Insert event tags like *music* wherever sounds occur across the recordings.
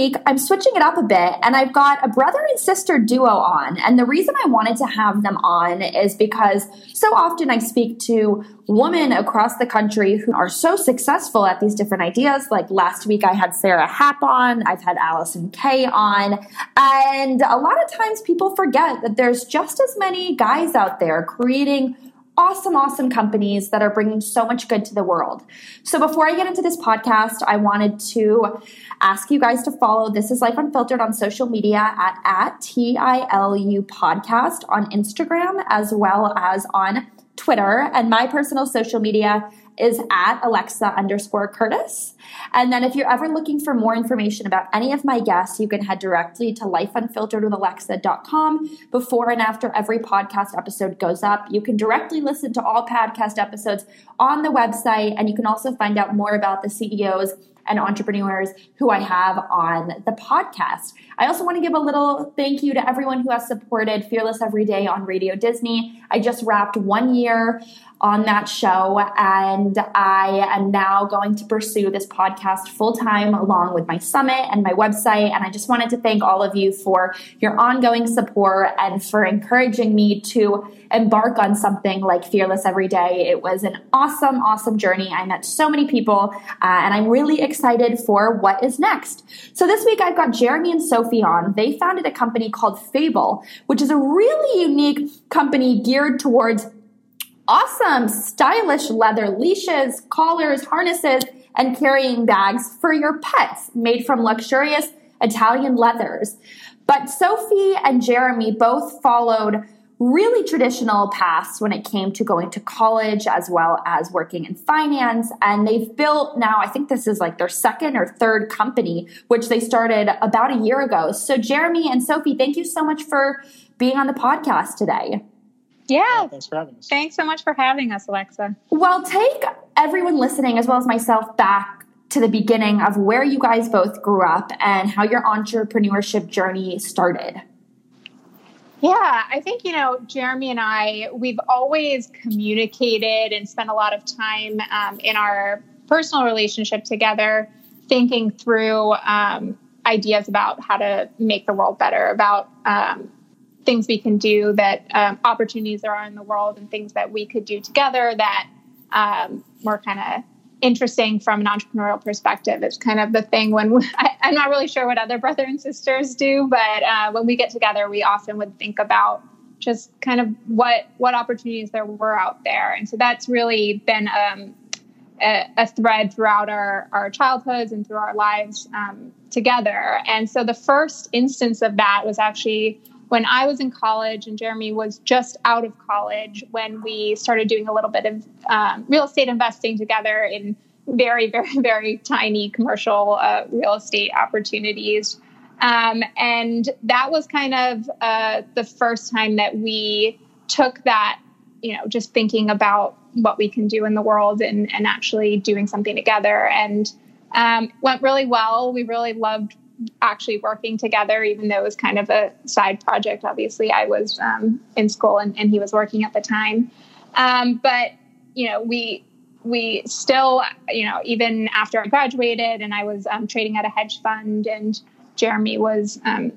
Week, I'm switching it up a bit and I've got a brother and sister duo on. And the reason I wanted to have them on is because so often I speak to women across the country who are so successful at these different ideas. Like last week, I had Sarah Happ on, I've had Allison Kay on. And a lot of times people forget that there's just as many guys out there creating awesome, awesome companies that are bringing so much good to the world. So before I get into this podcast, I wanted to ask you guys to follow This is Life Unfiltered on social media at, at TILU podcast on Instagram as well as on Twitter. And my personal social media is at Alexa underscore Curtis. And then if you're ever looking for more information about any of my guests, you can head directly to lifeunfilteredwithalexa.com. Before and after every podcast episode goes up, you can directly listen to all podcast episodes on the website. And you can also find out more about the CEOs and entrepreneurs who I have on the podcast. I also want to give a little thank you to everyone who has supported Fearless Every Day on Radio Disney. I just wrapped one year on that show. And I am now going to pursue this podcast full time along with my summit and my website. And I just wanted to thank all of you for your ongoing support and for encouraging me to embark on something like Fearless Every Day. It was an awesome, awesome journey. I met so many people, uh, and I'm really excited for what is next. So this week I've got Jeremy and Sophie on. They founded a company called Fable, which is a really unique company geared towards awesome, stylish leather leashes, collars, harnesses, and carrying bags for your pets made from luxurious Italian leathers. But Sophie and Jeremy both followed really traditional paths when it came to going to college as well as working in finance. And they've built now, I think this is like their second or third company, which they started about a year ago. So, Jeremy and Sophie, thank you so much for being on the podcast today. Yeah. Thanks for having us. Thanks so much for having us, Alexa. Well, take everyone listening as well as myself back to the beginning of where you guys both grew up and how your entrepreneurship journey started. Yeah, I think, you know, Jeremy and I, we've always communicated and spent a lot of time um, in our personal relationship together thinking through um, ideas about how to make the world better, about um, things we can do, that um, opportunities there are in the world, and things that we could do together that um, were kind of interesting from an entrepreneurial perspective. It's kind of the thing when we, *laughs* I, am not really sure what other brother and sisters do, but uh, when we get together, we often would think about just kind of what what opportunities there were out there, and so that's really been um, a, a, thread throughout our our childhoods and through our lives um, together. And so the first instance of that was actually when I was in college and Jeremy was just out of college when we started doing a little bit of um, real estate investing together in very, very, very tiny commercial uh, real estate opportunities. Um, and that was kind of uh, the first time that we took that, you know, just thinking about what we can do in the world and, and actually doing something together. And um, went really well. We really loved actually working together, even though it was kind of a side project. Obviously, I was um, in school and, and, he was working at the time. Um, but you know, we we still, you know, even after I graduated and I was um, trading at a hedge fund, and Jeremy was um,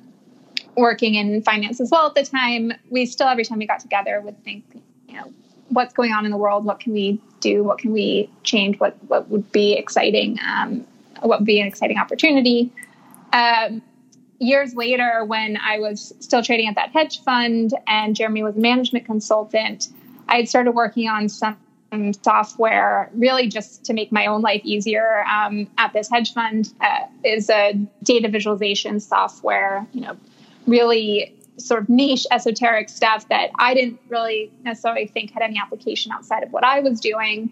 working in finance as well at the time. We still, every time we got together, would think, you know, what's going on in the world? What can we do? What can we change? What what would be exciting? Um, what would be an exciting opportunity? Um, years later, when I was still trading at that hedge fund and Jeremy was a management consultant, I had started working on some software really just to make my own life easier um, at this hedge fund uh, is a data visualization software you know really sort of niche esoteric stuff that i didn't really necessarily think had any application outside of what i was doing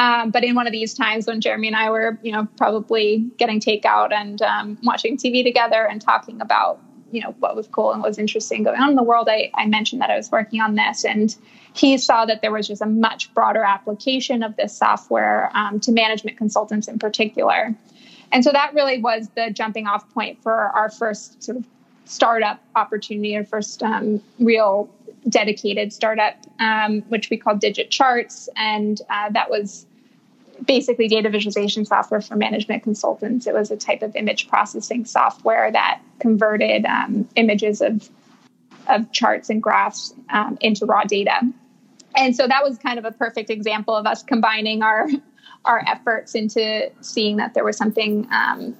um, but in one of these times when Jeremy and I were, you know, probably getting takeout and um, watching TV together and talking about, you know, what was cool and what was interesting going on in the world, I, I mentioned that I was working on this. And he saw that there was just a much broader application of this software um, to management consultants in particular. And so that really was the jumping off point for our first sort of startup opportunity, our first um, real dedicated startup, um, which we called Digit Charts. And uh, that was basically data visualization software for management consultants. It was a type of image processing software that converted um, images of of charts and graphs um, into raw data. And so that was kind of a perfect example of us combining our our efforts into seeing that there was something um,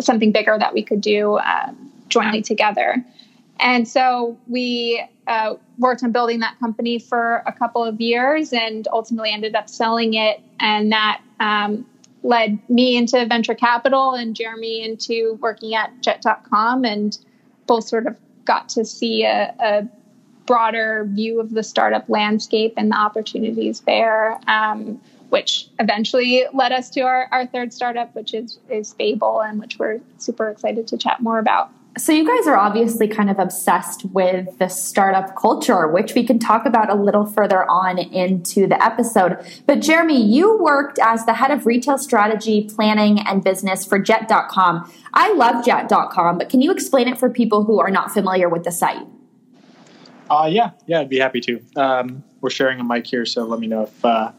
something bigger that we could do uh, jointly together. And so we uh, worked on building that company for a couple of years and ultimately ended up selling it. And that um, led me into venture capital and Jeremy into working at jet.com and both sort of got to see a, a broader view of the startup landscape and the opportunities there, um, which eventually led us to our, our third startup, which is, is Fable, and which we're super excited to chat more about. So, you guys are obviously kind of obsessed with the startup culture, which we can talk about a little further on into the episode. But, Jeremy, you worked as the head of retail strategy, planning, and business for Jet.com. I love Jet.com, but can you explain it for people who are not familiar with the site? Uh, yeah, yeah, I'd be happy to. Um, we're sharing a mic here, so let me know if uh,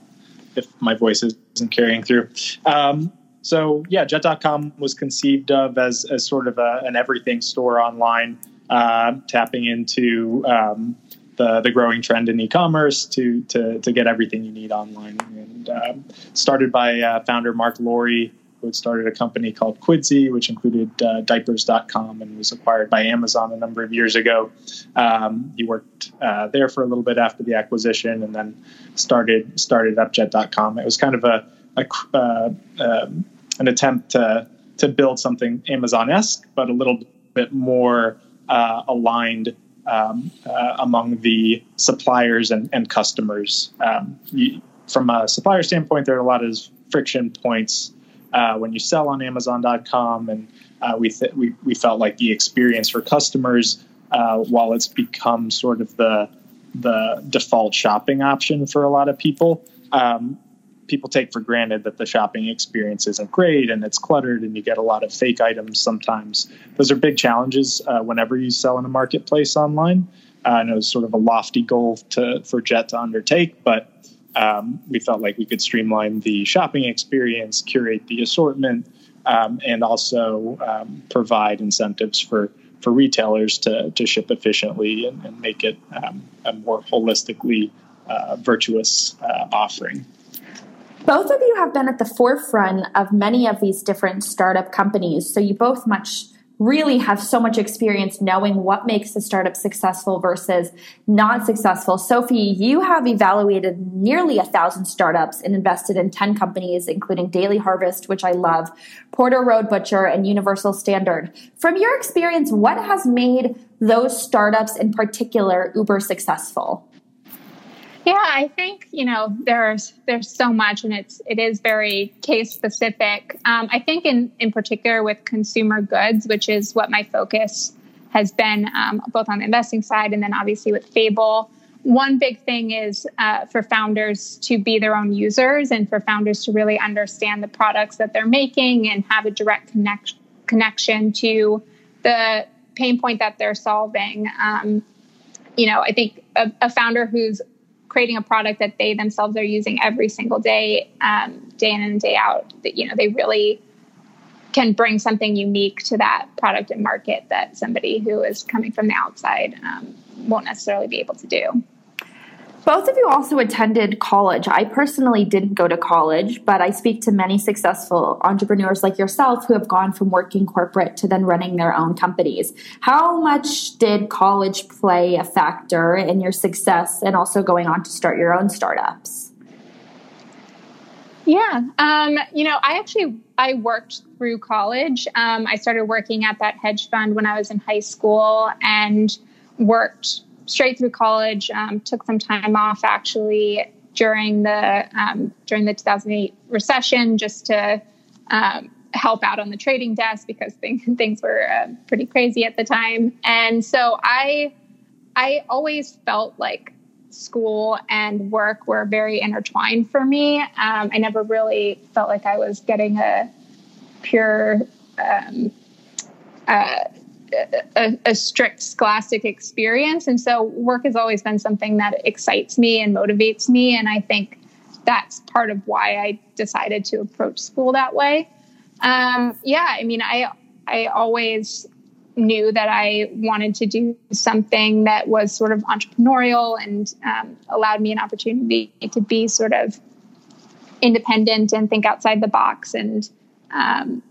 if my voice isn't carrying through. Um, so yeah, Jet.com was conceived of as as sort of a, an everything store online, uh, tapping into um, the the growing trend in e-commerce to to to get everything you need online. And um, started by uh, founder Mark Lore who had started a company called Quidsi, which included uh, diapers.com and was acquired by Amazon a number of years ago. Um, he worked uh, there for a little bit after the acquisition and then started started upjet.com. It was kind of a, a uh, um, an attempt to, to build something Amazon esque, but a little bit more uh, aligned um, uh, among the suppliers and, and customers. Um, you, from a supplier standpoint, there are a lot of friction points uh, when you sell on Amazon.com, and uh, we, th- we we felt like the experience for customers, uh, while it's become sort of the the default shopping option for a lot of people, um, people take for granted that the shopping experience isn't great and it's cluttered and you get a lot of fake items sometimes. Those are big challenges uh, whenever you sell in a marketplace online. Uh, I know it's sort of a lofty goal to for Jet to undertake, but um, we felt like we could streamline the shopping experience, curate the assortment, um, and also um, provide incentives for for retailers to, to ship efficiently and, and make it um, a more holistically uh, virtuous uh, offering. Both of you have been at the forefront of many of these different startup companies, so you both much really have so much experience knowing what makes a startup successful versus not successful. Sophie, you have evaluated nearly a thousand startups and invested in 10 companies, including Daily Harvest, which I love, Porter Road Butcher, and Universal Standard. From your experience, what has made those startups in particular uber successful? Yeah, I think you know there's there's so much, and it's it is very case specific. Um, I think in in particular with consumer goods, which is what my focus has been, um, both on the investing side and then obviously with Fable. One big thing is uh, for founders to be their own users, and for founders to really understand the products that they're making and have a direct connect, connection to the pain point that they're solving. Um, you know, I think a, a founder who's creating a product that they themselves are using every single day, um, day in and day out, that you know they really can bring something unique to that product and market that somebody who is coming from the outside um, won't necessarily be able to do. Both of you also attended college. I personally didn't go to college, but I speak to many successful entrepreneurs like yourself who have gone from working corporate to then running their own companies. How much did college play a factor in your success and also going on to start your own startups? Yeah, um, you know, I actually I worked through college. Um, I started working at that hedge fund when I was in high school and worked straight through college. Um, took some time off actually during the um, during the 2008 recession just to um, help out on the trading desk because *laughs* things things were uh, pretty crazy at the time. And so I I always felt like school and work were very intertwined for me. Um, I never really felt like I was getting a pure um, uh, a, a, strict scholastic experience. And so work has always been something that excites me and motivates me. And I think that's part of why I decided to approach school that way. Um, yeah, I mean, I I always knew that I wanted to do something that was sort of entrepreneurial and um, allowed me an opportunity to be sort of independent and think outside the box. And um,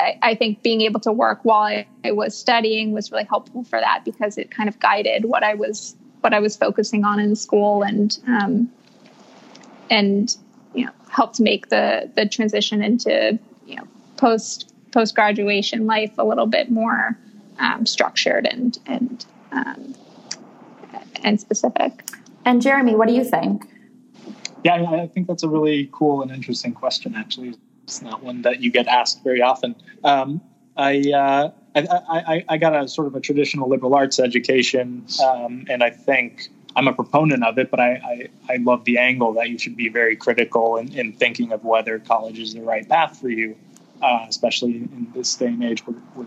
I, I, think being able to work while I, I, was studying was really helpful for that because it kind of guided what I was what I was focusing on in school and um, and you know helped make the the transition into you know post post graduation life a little bit more um, structured and and um, and specific. And Jeremy, what do you think? Yeah, I think that's a really cool and interesting question. Actually, it's not one that you get asked very often. Um, I, uh, I, I, I got a sort of a traditional liberal arts education, um, and I think I'm a proponent of it. But I, I, I love the angle that you should be very critical in, in thinking of whether college is the right path for you, uh, especially in this day and age where, where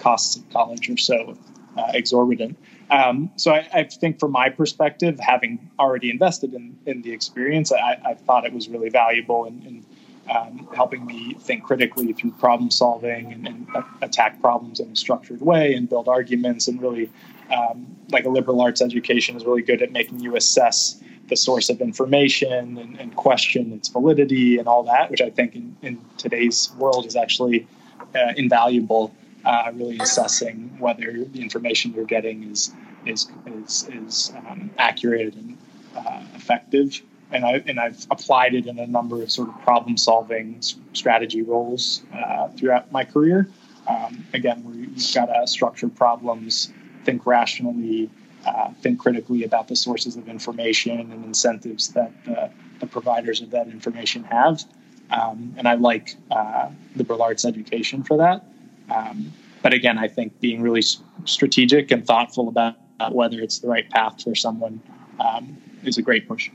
costs of college are so uh, exorbitant. Um, so I, I, think, from my perspective, having already invested in, in the experience, I, I thought it was really valuable in, in um, helping me think critically through problem solving and, and, attack problems in a structured way and build arguments. And really, um, like a liberal arts education is really good at making you assess the source of information and, and question its validity and all that, which I think in, in today's world is actually uh, invaluable uh, really assessing whether the information you're getting is is is, is um, accurate and uh, effective. And I and I've applied it in a number of sort of problem solving strategy roles uh, throughout my career. Um, again, where you've got to structure problems, think rationally, uh, think critically about the sources of information and incentives that the, the providers of that information have. Um, and I like uh, liberal arts education for that. Um, but again, I think being really strategic and thoughtful about whether it's the right path for someone um, is a great push.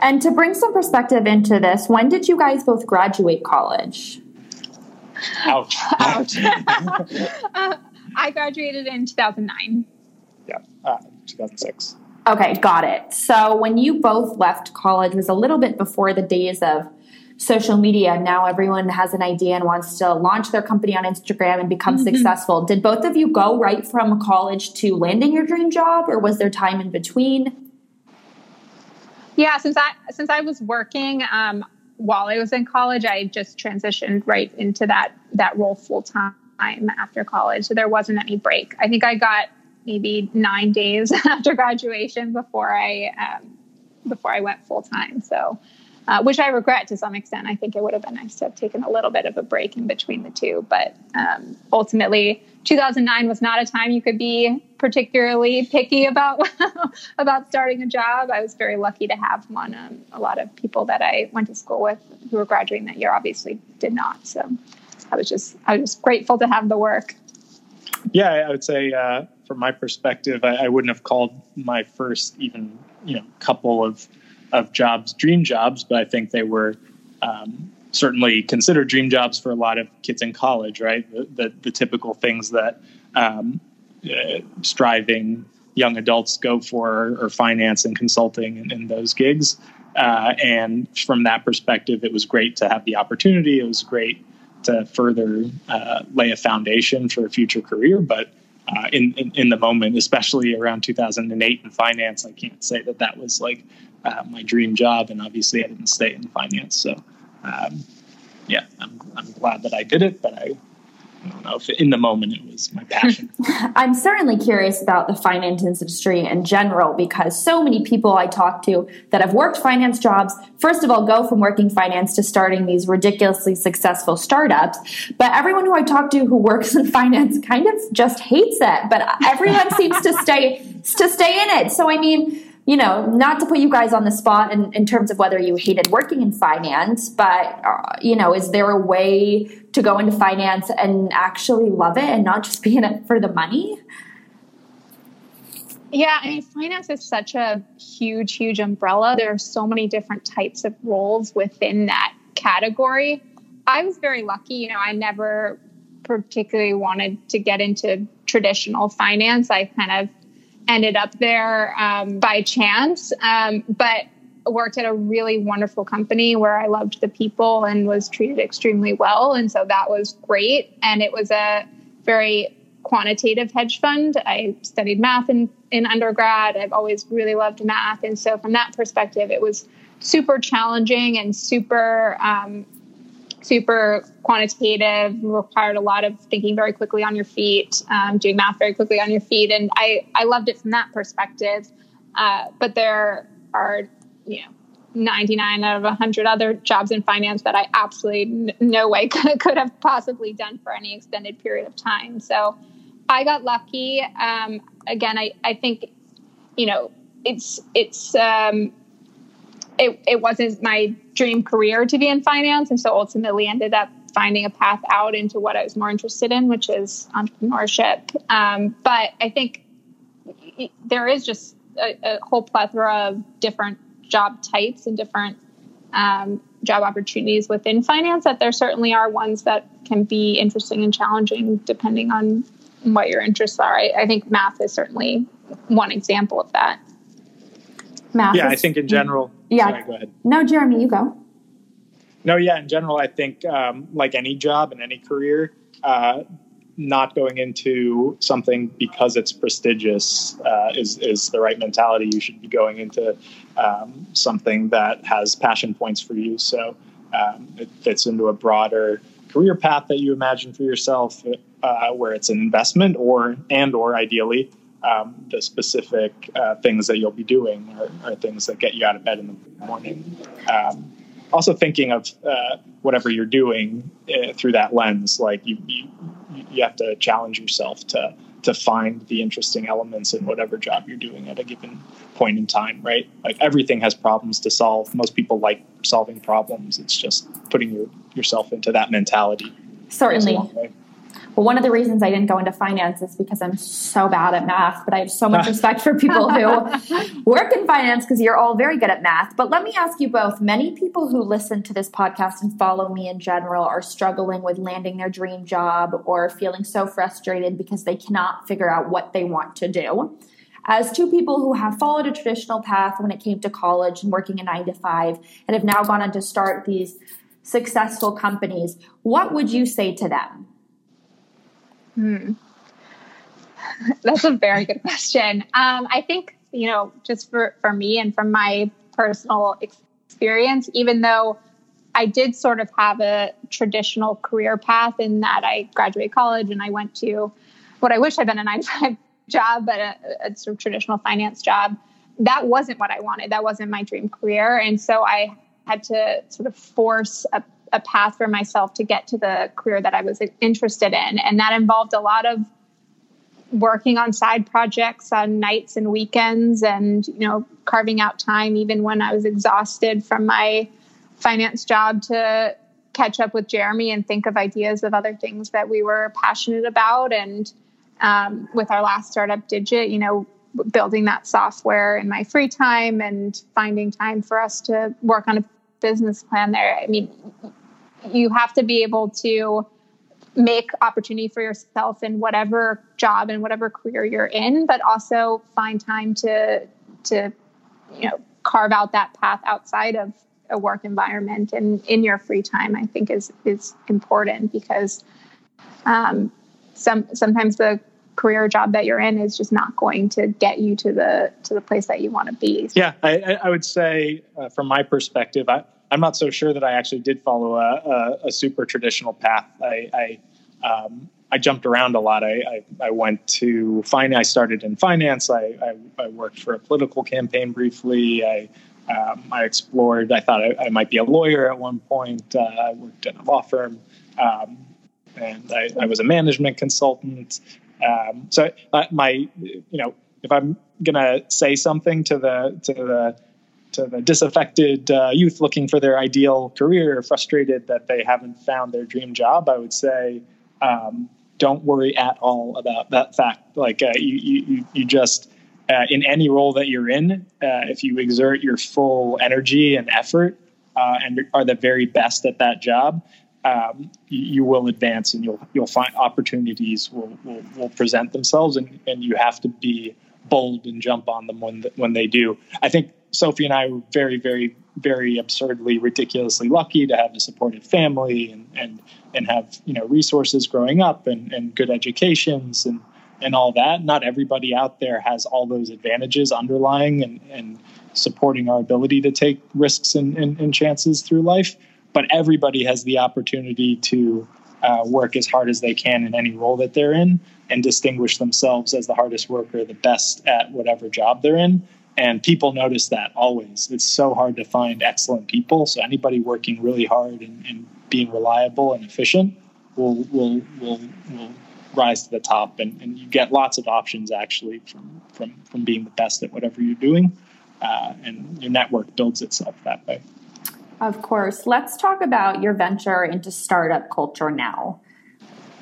And to bring some perspective into this, when did you guys both graduate college? Ouch. Ouch. *laughs* uh, I graduated in 2009. Yeah, uh, 2006. Okay, got it. So when you both left college was a little bit before the days of social media. Now everyone has an idea and wants to launch their company on Instagram and become mm-hmm. successful. Did both of you go right from college to landing your dream job or was there time in between? Yeah, since I since I was working um, while I was in college, I just transitioned right into that that role full time after college. So there wasn't any break. I think I got maybe nine days *laughs* after graduation before I um, before I went full time. So uh, which I regret to some extent. I think it would have been nice to have taken a little bit of a break in between the two. But um, ultimately, 2009 was not a time you could be particularly picky about *laughs* about starting a job. I was very lucky to have one. Um, a lot of people that I went to school with who were graduating that year obviously did not. So I was just I was just grateful to have the work. Yeah, I would say uh, from my perspective, I, I wouldn't have called my first even you know couple of of jobs dream jobs, but I think they were um, certainly considered dream jobs for a lot of kids in college, right? The, the, the typical things that um, uh, striving young adults go for, or finance and consulting and, and those gigs. Uh, and from that perspective, it was great to have the opportunity. It was great to further uh, lay a foundation for a future career. But uh, in, in, in the moment, especially around 2008 in finance, I can't say that that was like uh, my dream job, and obviously I didn't stay in finance. So, um, yeah, I'm, I'm glad that I did it, but I, I don't know if in the moment it was my passion. *laughs* I'm certainly curious about the finance industry in general because so many people I talk to that have worked finance jobs, first of all, go from working finance to starting these ridiculously successful startups. But everyone who I talk to who works in *laughs* finance kind of just hates it. But everyone seems to stay to stay in it. So I mean you know, not to put you guys on the spot in, in terms of whether you hated working in finance, but, uh, you know, is there a way to go into finance and actually love it and not just be in it for the money? Yeah, I mean, finance is such a huge, huge umbrella. There are so many different types of roles within that category. I was very lucky. You know, I never particularly wanted to get into traditional finance. I kind of ended up there um, by chance. Um, but worked at a really wonderful company where I loved the people and was treated extremely well. And so that was great. And it was a very quantitative hedge fund. I studied math in, in undergrad. I've always really loved math. And so, from that perspective, it was super challenging and super, um, super quantitative, required a lot of thinking very quickly on your feet, um, doing math very quickly on your feet. And I, I loved it from that perspective. Uh, but there are, you know, 99 out of 100 other jobs in finance that I absolutely n- no way *laughs* could, could have possibly done for any extended period of time. So I got lucky. Um, again, I, I think, you know, it's, it's, um, it, it wasn't my dream career to be in finance. And so ultimately ended up finding a path out into what I was more interested in, which is entrepreneurship. Um, but I think there is just a, a, whole plethora of different job types and different um, job opportunities within finance that there certainly are ones that can be interesting and challenging depending on what your interests are. I, I think math is certainly one example of that. Math. Yeah, is, I think in general. Yeah. Sorry, go ahead. No, Jeremy, you go. No, yeah, in general, I think um, like any job and any career, uh, not going into something because it's prestigious uh, is is the right mentality. You should be going into um, something that has passion points for you. So um, it fits into a broader career path that you imagine for yourself, uh, where it's an investment or and or ideally um, the specific uh, things that you'll be doing are, are, things that get you out of bed in the morning. Um, also, thinking of uh, whatever you're doing uh, through that lens, like you, you, you have to challenge yourself to to find the interesting elements in whatever job you're doing at a given point in time, right? Like everything has problems to solve. Most people like solving problems. It's just putting your, yourself into that mentality. Certainly. Well, one of the reasons I didn't go into finance is because I'm so bad at math, but I have so much *laughs* respect for people who work in finance because you're all very good at math. But let me ask you both many people who listen to this podcast and follow me in general are struggling with landing their dream job or feeling so frustrated because they cannot figure out what they want to do. As two people who have followed a traditional path when it came to college and working a nine to five and have now gone on to start these successful companies, what would you say to them? Hmm. *laughs* That's a very good question. Um, I think, you know, just for, for me and from my personal experience, even though I did sort of have a traditional career path in that I graduated college and I went to what I wish I'd been a nine to five *laughs* job, but a, a sort of traditional finance job. That wasn't what I wanted. That wasn't my dream career. And so I had to sort of force a a path for myself to get to the career that I was interested in. And that involved a lot of working on side projects on nights and weekends and, you know, carving out time even when I was exhausted from my finance job to catch up with Jeremy and think of ideas of other things that we were passionate about. And um, with our last startup, Digit, you know, building that software in my free time and finding time for us to work on a business plan there. I mean, you have to be able to make opportunity for yourself in whatever job and whatever career you're in but also find time to to you know carve out that path outside of a work environment and in your free time i think is is important because um, some sometimes the career job that you're in is just not going to get you to the to the place that you want to be. Yeah i, I would say uh, from my perspective i I'm not so sure that I actually did follow a, a, a super traditional path. I I, um, I, jumped around a lot. I, I, I went to finance. I started in finance. I, I, worked for a political campaign briefly. I um, I explored. I thought I, might be a lawyer at one point. Uh, I worked at a law firm, um, and I, was a management consultant. Um, so uh, my, you know, if I'm gonna say something to the to the to the disaffected uh, youth looking for their ideal career, frustrated that they haven't found their dream job, I would say, um, don't worry at all about that fact. Like uh, you, you, you just uh, in any role that you're in, uh, if you exert your full energy and effort uh, and are the very best at that job, um, you, you, will advance and you'll you'll find opportunities will will, will present themselves and, and you have to be bold and jump on them when when they do. I think Sophie and I were very, very, very absurdly, ridiculously lucky to have a supportive family and and and have you know resources growing up and, and good educations and and all that. Not everybody out there has all those advantages underlying and, and supporting our ability to take risks and, and, and chances through life. But everybody has the opportunity to uh, work as hard as they can in any role that they're in and distinguish themselves as the hardest worker, the best at whatever job they're in. And people notice that always. It's so hard to find excellent people. So anybody working really hard and, and being reliable and efficient will will will will rise to the top. And, and you get lots of options actually from from from being the best at whatever you're doing. Uh, and your network builds itself that way. Of course. Let's talk about your venture into startup culture now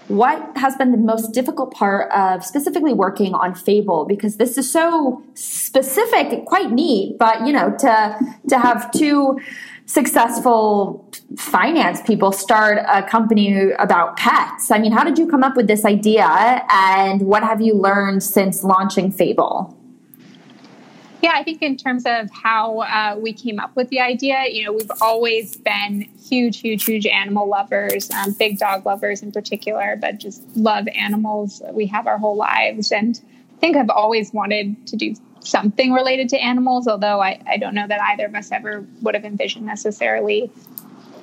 what has been the most difficult part of specifically working on fable? Because this is so specific quite neat but you know to to have two successful finance people start a company about pets. I mean how did you come up with this idea? And what have you learned since launching fable yeah, I think in terms of how uh, we came up with the idea, you know, we've always been huge, huge, huge animal lovers, um, big dog lovers in particular, but just love animals. We have our whole lives. And I think I've always wanted to do something related to animals, although I, I don't know that either of us ever would have envisioned necessarily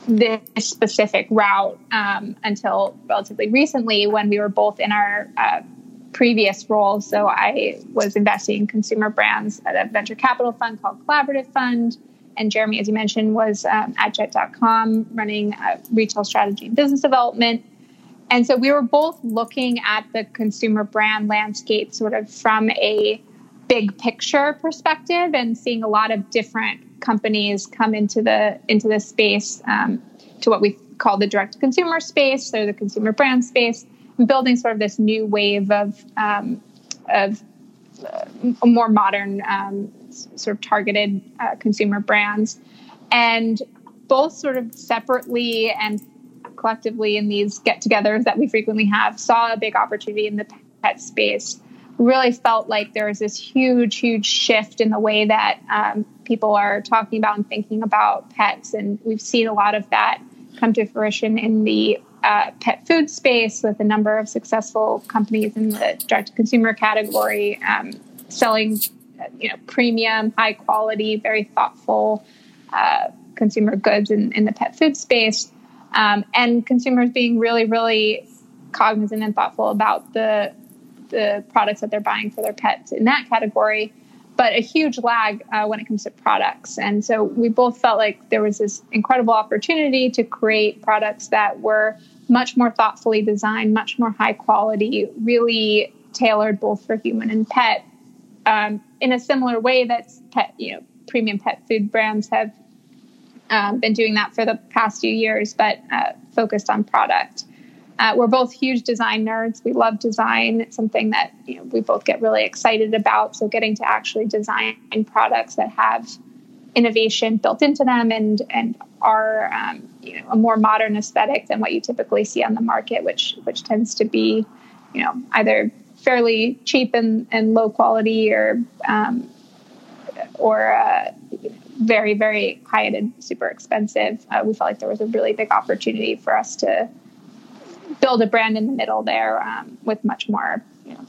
this specific route um, until relatively recently when we were both in our uh, previous roles. So I was investing in consumer brands at a venture capital fund called Collaborative Fund. And Jeremy, as you mentioned, was um, at Jet.com running retail strategy and business development. And so we were both looking at the consumer brand landscape sort of from a big picture perspective and seeing a lot of different companies come into the into the space um, to what we call the direct consumer space or the consumer brand space building sort of this new wave of um, of uh, more modern um, sort of targeted uh, consumer brands, and both sort of separately and collectively in these get-togethers that we frequently have saw a big opportunity in the pet space. Really felt like there was this huge, huge shift in the way that um, people are talking about and thinking about pets, and we've seen a lot of that come to fruition in the uh, pet food space with a number of successful companies in the direct to consumer category, um, selling you know premium, high quality, very thoughtful uh, consumer goods in, in the pet food space, um, and consumers being really, really cognizant and thoughtful about the the products that they're buying for their pets in that category but a huge lag uh, when it comes to products. And so we both felt like there was this incredible opportunity to create products that were much more thoughtfully designed, much more high quality, really tailored both for human and pet. Um, in a similar way that pet, you know, premium pet food brands have um, been doing that for the past few years, but uh, focused on product. Uh, we're both huge design nerds. We love design. It's something that you know, we both get really excited about. So getting to actually design products that have innovation built into them and and are um, you know a more modern aesthetic than what you typically see on the market, which which tends to be you know either fairly cheap and, and low quality or um, or uh, very very high end and super expensive. Uh, we felt like there was a really big opportunity for us to build a brand in the middle there um, with much more, you know,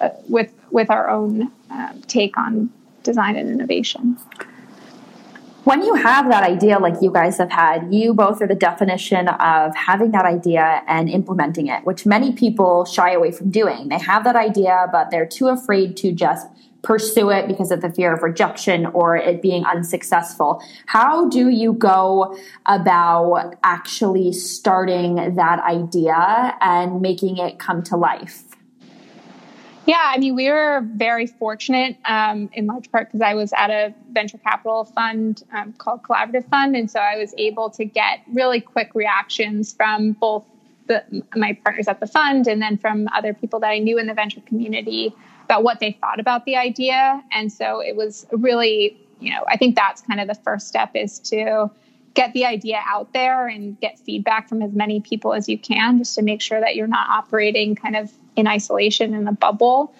uh, with with our own um, take on design and innovation. When you have that idea, like you guys have had, you both are the definition of having that idea and implementing it, which many people shy away from doing. They have that idea, but they're too afraid to just pursue it because of the fear of rejection or it being unsuccessful. How do you go about actually starting that idea and making it come to life? Yeah, I mean, we were very fortunate um, in large part because I was at a venture capital fund um, called Collaborative Fund. And so I was able to get really quick reactions from both the, my partners at the fund and then from other people that I knew in the venture community about what they thought about the idea. And so it was really, you know, I think that's kind of the first step is to get the idea out there and get feedback from as many people as you can just to make sure that you're not operating kind of in isolation in a bubble.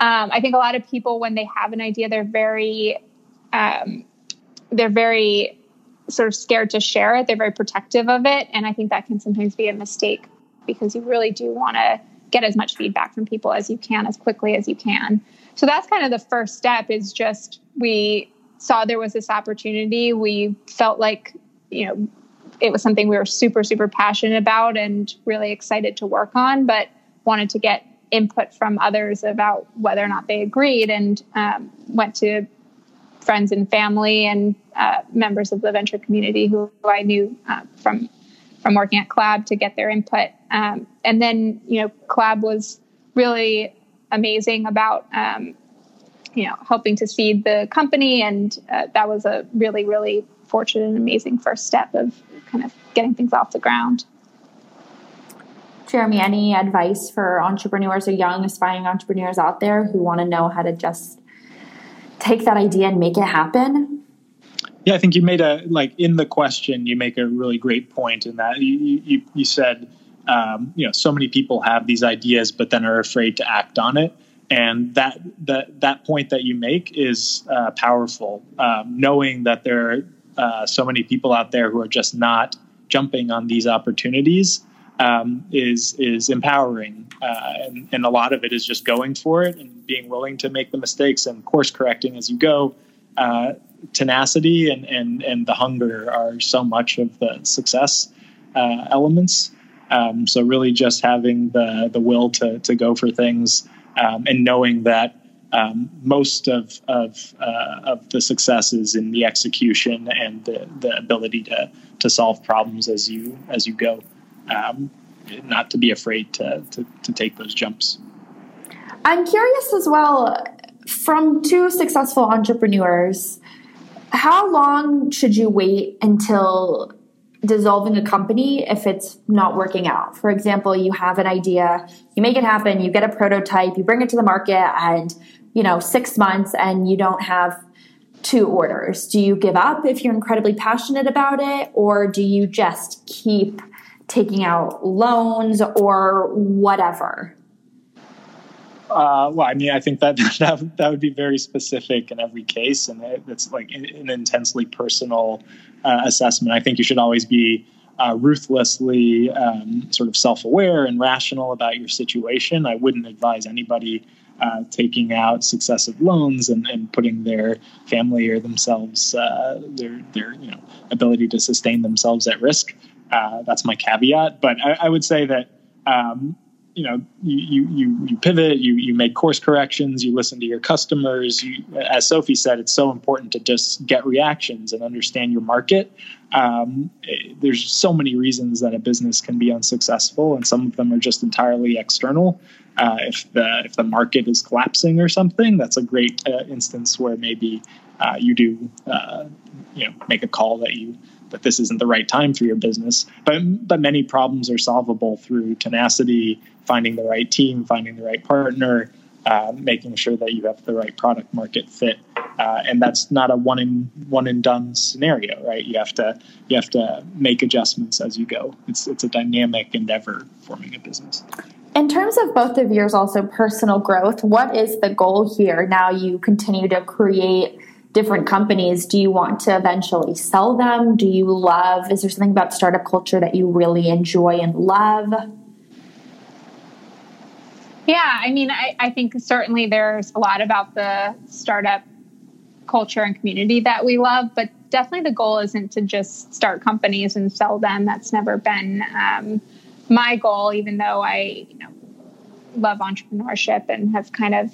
Um, I think a lot of people, when they have an idea, they're very um, they're very sort of scared to share it. They're very protective of it, and I think that can sometimes be a mistake because you really do want to get as much feedback from people as you can as quickly as you can. So that's kind of the first step. Is just we saw there was this opportunity. We felt like you know it was something we were super super passionate about and really excited to work on, but wanted to get input from others about whether or not they agreed and um, went to friends and family and uh, members of the venture community who, I knew uh, from from working at Collab to get their input. Um, and then you know Collab was really amazing about um, you know helping to seed the company, and uh, that was a really really fortunate and amazing first step of kind of getting things off the ground. Jeremy, any advice for entrepreneurs or young aspiring entrepreneurs out there who want to know how to just take that idea and make it happen? Yeah, I think you made a like in the question. You make a really great point in that you you, you said um, you know so many people have these ideas but then are afraid to act on it, and that that that point that you make is uh, powerful. Um, knowing that there are uh, so many people out there who are just not jumping on these opportunities um, is is empowering, uh, and, and, a lot of it is just going for it and being willing to make the mistakes and course correcting as you go. Uh, tenacity and, and and the hunger are so much of the success uh, elements. Um, so really, just having the the will to to go for things um, and knowing that. Um, most of of, uh, of the successes in the execution and the, the ability to to solve problems as you as you go um, not to be afraid to, to, to take those jumps. I'm curious as well from two successful entrepreneurs, how long should you wait until dissolving a company if it's not working out? For example, you have an idea, you make it happen, you get a prototype, you bring it to the market, and you know, six months and you don't have two orders. Do you give up if you're incredibly passionate about it, or do you just keep taking out loans or whatever? Uh, well, I mean, I think that, *laughs* that that would be very specific in every case, and it's like an intensely personal uh, assessment. I think you should always be uh, ruthlessly um, sort of self-aware and rational about your situation. I wouldn't advise anybody uh, taking out successive loans and, and, putting their family or themselves, uh, their their you know ability to sustain themselves at risk. Uh, that's my caveat. But I, I would say that um, you know you, you you pivot, you you make course corrections, you listen to your customers. You, as Sophie said, it's so important to just get reactions and understand your market. Um, there's so many reasons that a business can be unsuccessful, and some of them are just entirely external. Uh, if the if the market is collapsing or something, that's a great uh, instance where maybe uh, you do uh, you know make a call that you that this isn't the right time for your business. But but many problems are solvable through tenacity, finding the right team, finding the right partner, uh, making sure that you have the right product market fit. Uh, and that's not a one in one and done scenario, right? You have to you have to make adjustments as you go. It's it's a dynamic endeavor forming a business. In terms of both of yours, also personal growth, what is the goal here? Now you continue to create different companies do you want to eventually sell them? Do you love is there something about startup culture that you really enjoy and love? Yeah i mean I, I, think certainly there's a lot about the startup culture and community that we love but definitely the goal isn't to just start companies and sell them. That's never been um, my goal even though i you know love entrepreneurship and have kind of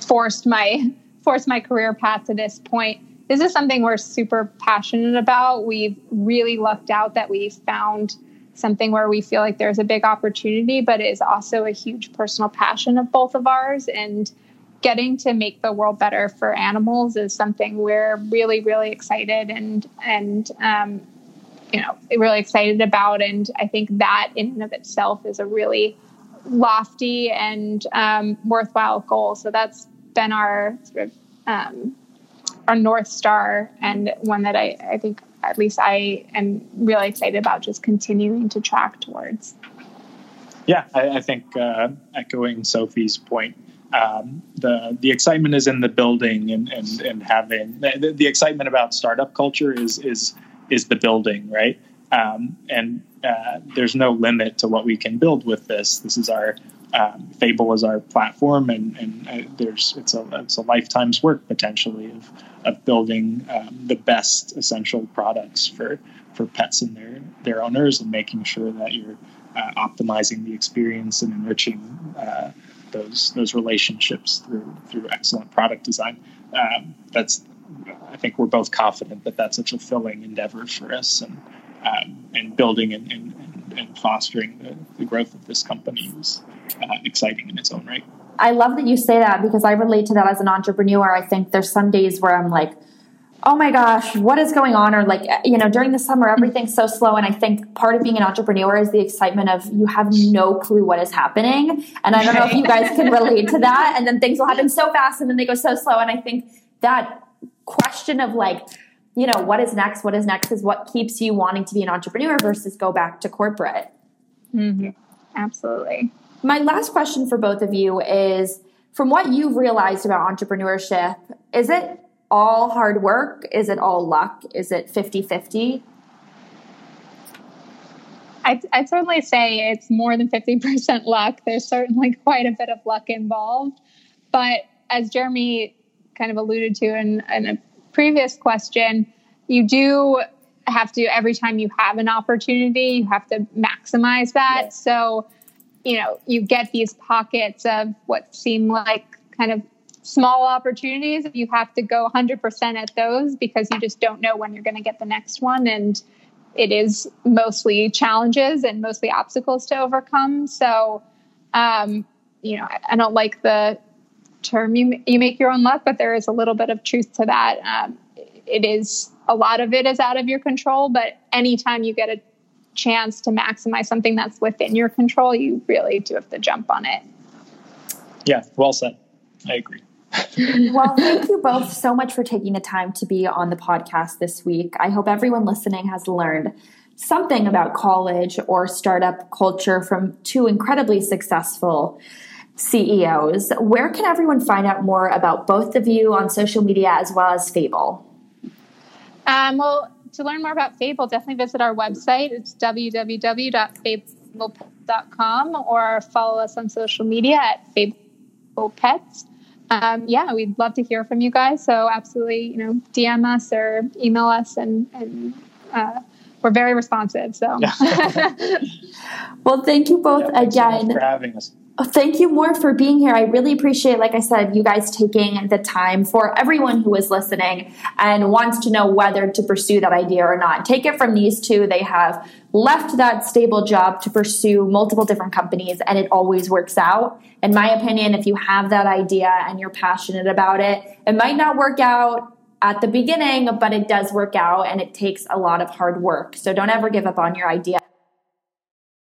forced my forced my career path to this point. This is something we're super passionate about. We've really lucked out that we found something where we feel like there's a big opportunity, but it is also a huge personal passion of both of ours. And getting to make the world better for animals is something we're really, really excited and and um, you know really excited about. And I think that in and of itself is a really lofty and um, worthwhile goal. So that's been our sort of um, our north star and one that I, I think at least I am really excited about just continuing to track towards. Yeah, I, I think uh, echoing Sophie's point, um, the the excitement is in the building and and, and having the, the excitement about startup culture is is is the building, right? Um, and uh, there's no limit to what we can build with this. This is our um, Fable is our platform, and, and uh, there's it's a it's a lifetime's work potentially of of building um, the best essential products for for pets and their their owners, and making sure that you're uh, optimizing the experience and enriching uh, those those relationships through through excellent product design. Um, that's I think we're both confident that that's a fulfilling endeavor for us, and um, and building and, and, and fostering the, the, growth of this company is uh, exciting in its own right. I love that you say that because I relate to that as an entrepreneur. I think there's some days where I'm like, oh my gosh, what is going on? Or like, you know, during the summer, everything's so slow. And I think part of being an entrepreneur is the excitement of you have no clue what is happening. And I don't know if you guys can relate to that. And then things will happen so fast and then they go so slow. And I think that question of like, you know, what is next? What is next is what keeps you wanting to be an entrepreneur versus go back to corporate. Mm-hmm. Absolutely. My last question for both of you is from what you've realized about entrepreneurship, is it all hard work? Is it all luck? Is it 50 50? I'd, I'd, certainly say it's more than 50% luck. There's certainly *laughs* quite a bit of luck involved. But as Jeremy kind of alluded to in, in a previous question, you do have to, every time you have an opportunity, you have to maximize that. So, you know, you get these pockets of what seem like kind of small opportunities. You have to go 100% at those because you just don't know when you're going to get the next one and it is mostly challenges and mostly obstacles to overcome. So um, you know I, I, don't like the term you, you make your own luck but there is a little bit of truth to that. Um, it is a lot of it is out of your control but anytime you get a chance to maximize something that's within your control you really do have to jump on it. Yeah well said. I agree. *laughs* Well, thank you both so much for taking the time to be on the podcast this week. I hope everyone listening has learned something about college or startup culture from two incredibly successful CEOs. Where can everyone find out more about both of you on social media as well as Fable? Um, well, to learn more about Fable, definitely visit our website. It's www.fablepets.com or follow us on social media at Fable Pets um, yeah, we'd love to hear from you guys. So absolutely, you know, DM us or email us, and, and uh, we're very responsive. So, *laughs* well, thank you both yeah, again so for having us. Oh, thank you more for being here. I really appreciate, like I said, you guys taking the time for everyone who is listening and wants to know whether to pursue that idea or not. Take it from these two. They have left that stable job to pursue multiple different companies and it always works out. In my opinion, if you have that idea and you're passionate about it, it might not work out at the beginning, but it does work out and it takes a lot of hard work. So don't ever give up on your idea.